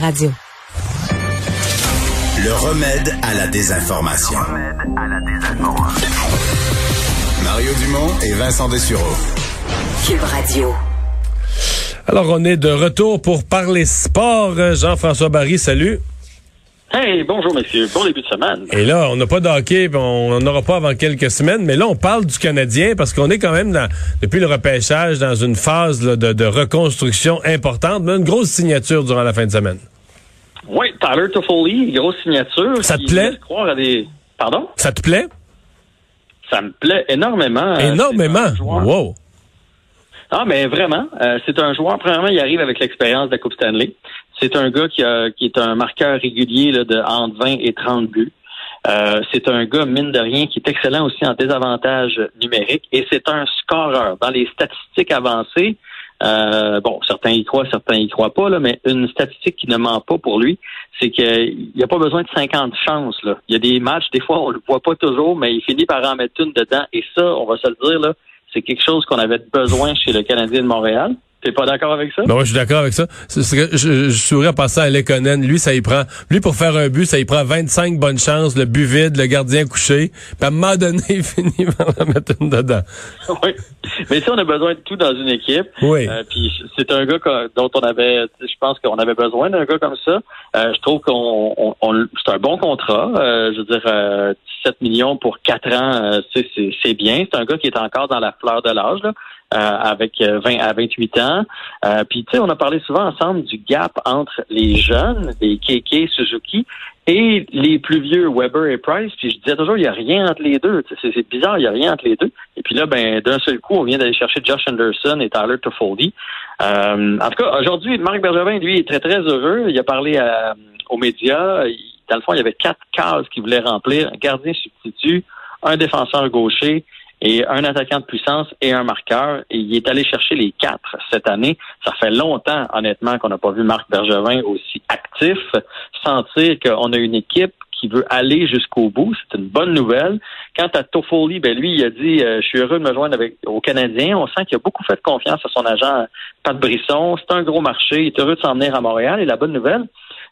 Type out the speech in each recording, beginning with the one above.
Radio. Le remède à la désinformation. Mario Dumont et Vincent Dessureau. Cube Radio. Alors, on est de retour pour parler sport. Jean-François Barry, salut. Hey, bonjour messieurs, bon début de semaine. Et là, on n'a pas de hockey, puis on n'en aura pas avant quelques semaines, mais là, on parle du Canadien parce qu'on est quand même, dans, depuis le repêchage, dans une phase là, de, de, reconstruction importante, mais une grosse signature durant la fin de semaine. Oui, Tyler Toffoli, grosse signature. Ça te plaît? Croire à des... Pardon? Ça te plaît? Ça me plaît énormément. Énormément? Wow! Ah, mais vraiment, euh, c'est un joueur, premièrement, il arrive avec l'expérience de la Coupe Stanley. C'est un gars qui, a, qui est un marqueur régulier là, de entre 20 et 30 buts. Euh, c'est un gars, mine de rien, qui est excellent aussi en désavantage numérique et c'est un scoreur. Dans les statistiques avancées, euh, bon, certains y croient, certains y croient pas, là, mais une statistique qui ne ment pas pour lui, c'est qu'il n'y a pas besoin de 50 chances. Là. Il y a des matchs, des fois, on le voit pas toujours, mais il finit par en mettre une dedans. Et ça, on va se le dire, là, c'est quelque chose qu'on avait besoin chez le Canadien de Montréal. T'es pas d'accord avec ça? Ben ouais, je suis d'accord avec ça. je, je souris passer à Lekonen. Lui, ça y prend. Lui, pour faire un but, ça y prend 25 bonnes chances, le but vide, le gardien couché. Puis à un moment donné, il finit par la mettre une dedans. oui. Mais si on a besoin de tout dans une équipe. Oui. Euh, puis c'est un gars dont on avait, je pense qu'on avait besoin d'un gars comme ça. Euh, je trouve qu'on, on, c'est un bon contrat. Euh, je veux dire, 17 millions pour 4 ans, c'est bien. C'est un gars qui est encore dans la fleur de l'âge. Euh, avec 20 euh, à 28 ans. Euh, puis tu sais, on a parlé souvent ensemble du gap entre les jeunes, les KK, Suzuki, et les plus vieux, Weber et Price. Puis je disais toujours, il n'y a rien entre les deux. C'est bizarre, il n'y a rien entre les deux. Et puis là, ben d'un seul coup, on vient d'aller chercher Josh Anderson et Tyler Toffoli. Euh, en tout cas, aujourd'hui, Marc Bergevin, lui, est très, très heureux. Il a parlé aux médias. dans le fond, il y avait quatre cases qu'il voulait remplir. Un gardien substitut, un défenseur gaucher et un attaquant de puissance et un marqueur. Et il est allé chercher les quatre cette année. Ça fait longtemps, honnêtement, qu'on n'a pas vu Marc Bergevin aussi actif, sentir qu'on a une équipe qui veut aller jusqu'au bout. C'est une bonne nouvelle. Quant à Toffoli, ben lui, il a dit euh, Je suis heureux de me joindre avec aux Canadiens. On sent qu'il a beaucoup fait confiance à son agent Pat Brisson. C'est un gros marché. Il est heureux de s'en venir à Montréal. Et la bonne nouvelle,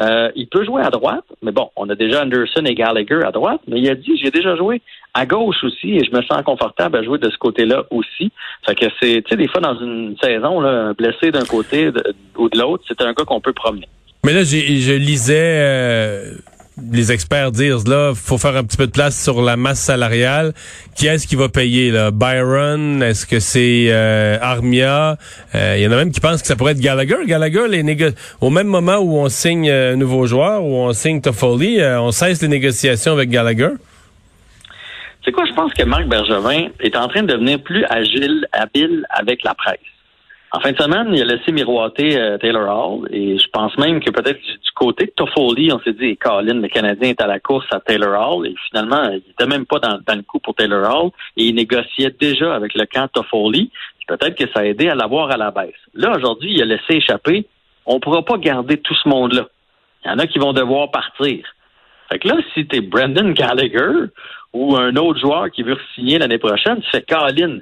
euh, il peut jouer à droite, mais bon, on a déjà Anderson et Gallagher à droite, mais il a dit j'ai déjà joué à gauche aussi et je me sens confortable à jouer de ce côté-là aussi. Fait que c'est, tu sais, des fois dans une saison, là, blessé d'un côté ou de l'autre, c'est un gars qu'on peut promener. Mais là, je lisais euh, les experts disent là, faut faire un petit peu de place sur la masse salariale. Qui est-ce qui va payer là? Byron? Est-ce que c'est euh, Armia? Il euh, y en a même qui pensent que ça pourrait être Gallagher. Gallagher, les au même moment où on signe un nouveau joueur, où on signe Toffoli, euh, on cesse les négociations avec Gallagher. C'est quoi? Je pense que Marc Bergevin est en train de devenir plus agile, habile avec la presse. En fin de semaine, il a laissé miroiter euh, Taylor Hall et je pense même que peut-être du, côté de Toffoli, on s'est dit, Colin, le Canadien est à la course à Taylor Hall et finalement, il n'était même pas dans, le coup pour Taylor Hall et il négociait déjà avec le camp Toffoli. Peut-être que ça a aidé à l'avoir à la baisse. Là, aujourd'hui, il a laissé échapper. On ne pourra pas garder tout ce monde-là. Il y en a qui vont devoir partir. Fait que là, si tu es Brendan Gallagher ou un autre joueur qui veut signer l'année prochaine, tu fais Colin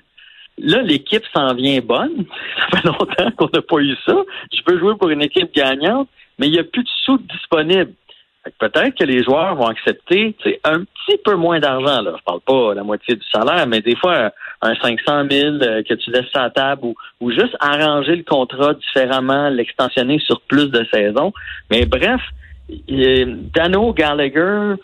Là, l'équipe s'en vient bonne. Ça fait longtemps qu'on n'a pas eu ça. Je peux jouer pour une équipe gagnante, mais il n'y a plus de sous disponibles. Peut-être que les joueurs vont accepter un petit peu moins d'argent. Là. Je parle pas la moitié du salaire, mais des fois un 500 000 euh, que tu laisses à la table ou, juste arranger le contrat différemment, l'extensionner sur plus de saisons. Mais bref, Dano Gallagher,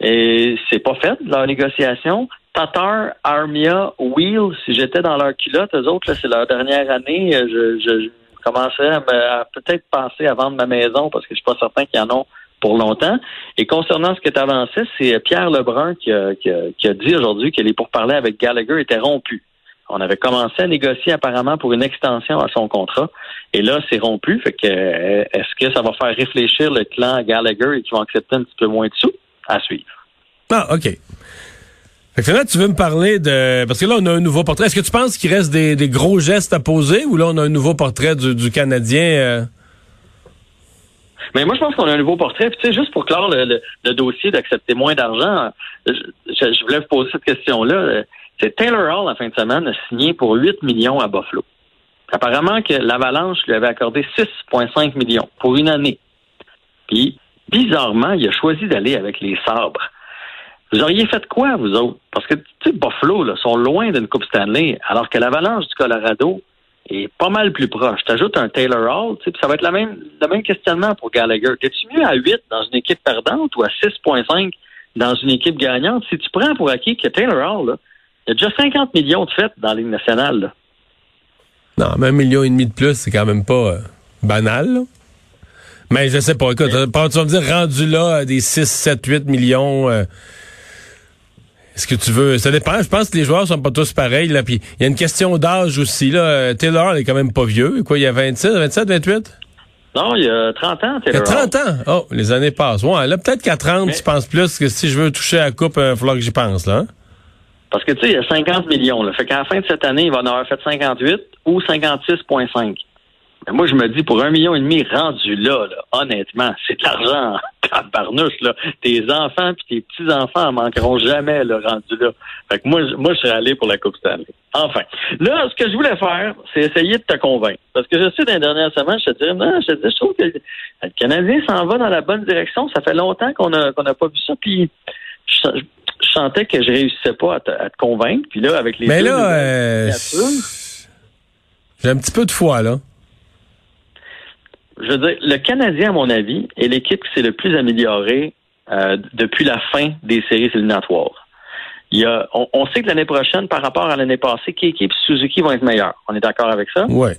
c'est pas fait leur négociation. Tatar, Armia, Wheel, si j'étais dans leur culotte, eux autres, c'est leur dernière année, euh, je, je, commençais à, peut-être penser à vendre ma maison parce que je suis pas certain qu'ils en ont pour longtemps. Et concernant ce que tu avançais, c'est Pierre Lebrun qui a, qui a, dit aujourd'hui que les pourparlers avec Gallagher étaient rompus. On avait commencé à négocier apparemment pour une extension à son contrat. Et là, c'est rompu. Fait que euh, est-ce que ça va faire réfléchir le clan Gallagher et qu'ils vont accepter un petit peu moins de sous? À suivre. Ah, OK. Fait que tu veux me parler de... Parce que là, on a un nouveau portrait. Est-ce que tu penses qu'il reste des, gros gestes à poser ou là, on a un nouveau portrait du, du Canadien? Euh? Mais moi, je pense qu'on a un nouveau portrait. Puis, tu sais, juste pour clore le, le, le dossier d'accepter moins d'argent, je, je, je, voulais vous poser cette question-là. C'est Taylor Hall, la fin de semaine, a signé pour 8 millions à Buffalo. Apparemment que l'Avalanche lui avait accordé 6,5 millions pour une année. Puis, bizarrement, il a choisi d'aller avec les sabres. Vous auriez fait quoi, vous autres? Parce que, tu sais, Buffalo, là, sont loin d'une Coupe Stanley, alors que l'Avalanche du Colorado est pas mal plus proche. T'ajoutes un Taylor Hall, tu sais, ça va être la même, le même questionnement pour Gallagher. T'es-tu mieux à 8 dans une équipe perdante ou à 6,5 dans une équipe gagnante? Si tu prends pour acquis que Taylor Hall, là, il y a déjà 50 millions de fêtes dans la Ligue nationale. Là. Non, mais un million et demi de plus, c'est quand même pas euh, banal. Là. Mais je sais pas. Écoute, mais... tu vas me dire, rendu là, des 6, 7, 8 millions... Euh, est-ce que tu veux... Ça dépend. Je pense que les joueurs sont pas tous pareils. Là. Puis il y a une question d'âge aussi. Là. Taylor il est quand même pas vieux. Quoi, il y a 26, 27, 28? Non, il y a 30 ans, Taylor Il y a 30 ans? Oh, les années passent. Ouais, là, peut-être qu'à 30, mais... tu penses plus que si je veux toucher à la coupe, il va falloir que j'y pense, là. Hein? Parce que, tu sais, il y a 50 millions. Là. Fait qu'à la fin de cette année, il va en avoir fait 58 ou 56,5. Mais moi, je me dis, pour un million et demi rendu là, là honnêtement, c'est de l'argent tabarnouche, là. Tes enfants puis tes petits-enfants en manqueront jamais, là, rendu là. Fait que moi, moi, je serais allé pour la Coupe Stanley. Enfin. Là, ce que je voulais faire, c'est essayer de te convaincre. Parce que je sais, dans les dernières semaines, je te dis, non, je te dis, je trouve que le Canadien s'en va dans la bonne direction. Ça fait longtemps qu'on n'a pas vu ça. Puis, je, je sentais que je réussissais pas à te, à te convaincre. Puis là, avec les Mais là, euh, j'ai un petit peu de foi, là. Je veux dire, le Canadien, à mon avis, est l'équipe qui s'est le plus améliorée euh, depuis la fin des séries éliminatoires. Il y a, on, on sait que l'année prochaine, par rapport à l'année passée, Kiki et Suzuki vont être meilleurs. On est d'accord avec ça? Oui.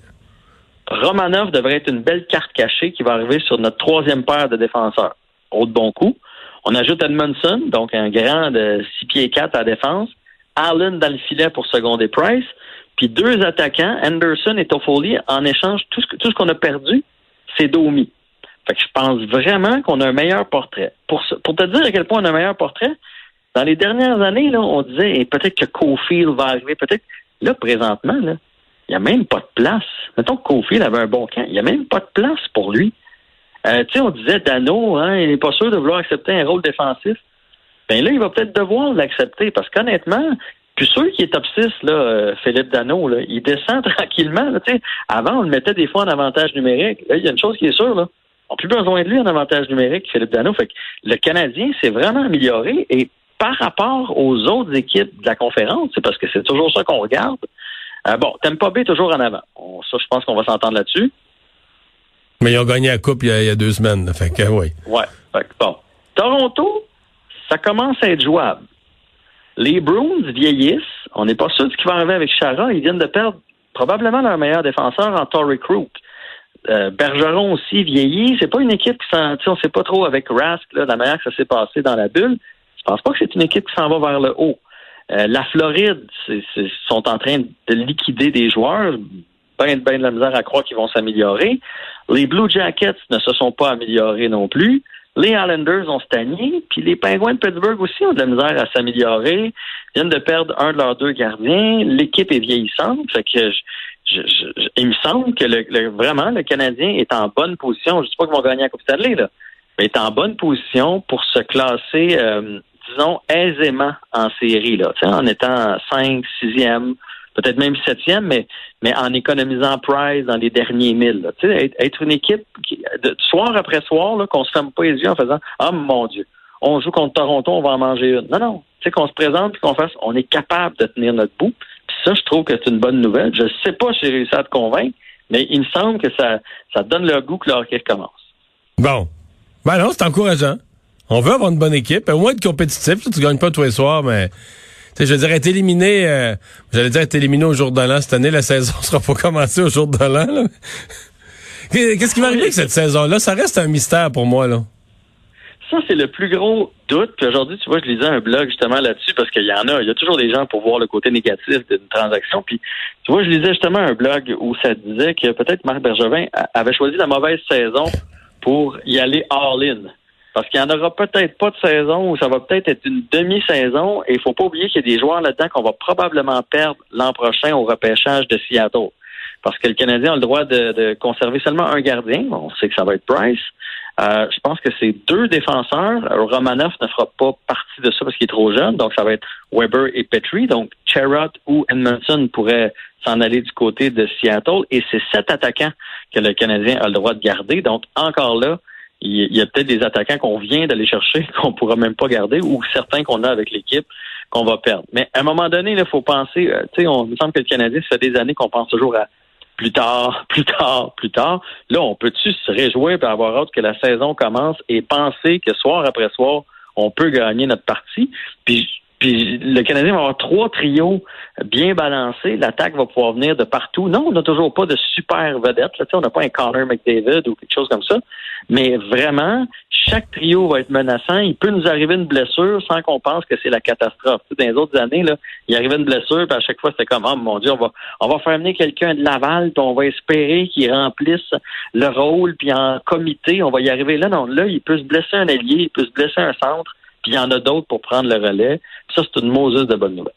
Romanov devrait être une belle carte cachée qui va arriver sur notre troisième paire de défenseurs. Autre bon coup. On ajoute Edmondson, donc un grand de 6 pieds 4 à la défense. Allen dans le filet pour seconder Price. Puis deux attaquants, Anderson et Toffoli, en échange, tout ce, tout ce qu'on a perdu, c'est Domi. Fait que je pense vraiment qu'on a un meilleur portrait. Pour, te dire à quel point on a un meilleur portrait, dans les dernières années, on disait peut-être que Cofield va arriver, peut-être. Là, présentement, il n'y a même pas de place. Mettons que Cofield avait un bon camp, il n'y a même pas de place pour lui. Euh, tu sais, on disait Dano, hein, il n'est pas sûr de vouloir accepter un rôle défensif. Ben là, il va peut-être devoir l'accepter parce qu'honnêtement, puis sûr qu'il est top 6, là, euh, Philippe Dano, là, il descend tranquillement. Là, avant, on le mettait des fois en avantage numérique. Là, il y a une chose qui est sûre, là. On n'a plus besoin de lui en avantage numérique, Philippe Dano. Fait que le Canadien s'est vraiment amélioré et par rapport aux autres équipes de la conférence, c'est parce que c'est toujours ça qu'on regarde. Euh, bon, Tampa Bay est toujours en avant. On, ça, je pense qu'on va s'entendre là-dessus. Mais ils ont gagné la coupe il y a, il y a deux semaines. Fait que oui. Ouais. Fait que, bon. Toronto, ça commence à être jouable. Les Bruins vieillissent. On n'est pas sûr de ce qui va arriver avec Chara. Ils viennent de perdre probablement leur meilleur défenseur en Torrey Crook. Euh, Bergeron aussi vieillit. C'est pas une équipe qui s'en, on sait pas trop avec Rask, là, la manière que ça s'est passé dans la bulle. Je pense pas que c'est une équipe qui s'en va vers le haut. Euh, la Floride, c'est, c'est, sont en train de liquider des joueurs. Ben, ben de la misère à croire qu'ils vont s'améliorer. Les Blue Jackets ne se sont pas améliorés non plus. Les Islanders ont stagné, puis les Penguins de Pittsburgh aussi ont de la misère à s'améliorer. Viennent de perdre un de leurs deux gardiens. L'équipe est vieillissante, fait que je, je, je, il me semble que le, le, vraiment le Canadien est en bonne position. Je ne dis pas qu'ils vont gagner la Coupe Stanley, là, mais est en bonne position pour se classer, euh, disons, aisément en série, là, en étant 5, 6e, peut-être même septième, mais, mais en économisant Price dans les derniers mille. Tu sais, être, une équipe qui, de, soir après soir, qu'on se ferme pas les yeux en faisant Ah mon Dieu, on joue contre Toronto, on va en manger une. Non, non. Tu sais, qu'on se présente et qu'on fasse on est capable de tenir notre bout. Puis ça, je trouve que c'est une bonne nouvelle. Je sais pas si j'ai réussi à te convaincre, mais il me semble que ça, ça donne le goût que l'hockey commence. Bon. Ben non, c'est encourageant. On veut avoir une bonne équipe. Au moins être compétitif. Tu gagnes pas tous les soirs, mais je veux dire, être éliminé, euh, j'allais dire être éliminé au jour de l'an. Cette année, la saison sera pas commencée au jour de l'an. Qu'est-ce qui va arriver avec cette saison-là? Ça reste un mystère pour moi. là. Ça, c'est le plus gros doute. Puis aujourd'hui, tu vois, je lisais un blog justement là-dessus parce qu'il y en a, il y a toujours des gens pour voir le côté négatif d'une transaction. Puis tu vois, je lisais justement un blog où ça disait que peut-être Marc Bergevin avait choisi la mauvaise saison pour y aller all-in. Parce qu'il n'y en aura peut-être pas de saison ou ça va peut-être être une demi-saison. Et il faut pas oublier qu'il y a des joueurs là-dedans qu'on va probablement perdre l'an prochain au repêchage de Seattle. Parce que le Canadien a le droit de, de conserver seulement un gardien. On sait que ça va être Price. Euh, je pense que c'est deux défenseurs. Romanov ne fera pas partie de ça parce qu'il est trop jeune. Donc, ça va être Weber et Petrie. Donc, Cherrott ou Edmondson pourraient s'en aller du côté de Seattle. Et c'est sept attaquants que le Canadien a le droit de garder. Donc, encore là, il y a peut-être des attaquants qu'on vient d'aller chercher, qu'on pourra même pas garder, ou certains qu'on a avec l'équipe qu'on va perdre. Mais à un moment donné, il faut penser, euh, tu sais, on me semble que le Canadien, ça fait des années qu'on pense toujours à plus tard, plus tard, plus tard. Là, on peut-tu se réjouir et avoir hâte que la saison commence et penser que soir après soir, on peut gagner notre partie? Puis puis le Canadien va avoir trois trios bien balancés. L'attaque va pouvoir venir de partout. Non, on n'a toujours pas de super vedette. Là. On n'a pas un Connor McDavid ou quelque chose comme ça. Mais vraiment, chaque trio va être menaçant. Il peut nous arriver une blessure sans qu'on pense que c'est la catastrophe. dans les autres années, là, il arrivait une blessure, puis à chaque fois, c'était comme Oh mon Dieu, on va on va faire amener quelqu'un de Laval, puis on va espérer qu'il remplisse le rôle, puis en comité, on va y arriver. Là, non, là, il peut se blesser un allié, il peut se blesser un centre il y en a d'autres pour prendre le relais. ça, c'est une Moses de bonne nouvelle.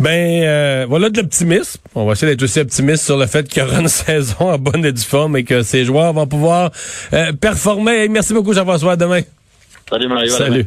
Ben euh, voilà de l'optimisme. On va essayer d'être aussi optimiste sur le fait qu'il y aura une saison en bonne et due forme et que ces joueurs vont pouvoir euh, performer. Merci beaucoup, Jean-François. À demain. Salut Mario. Salut.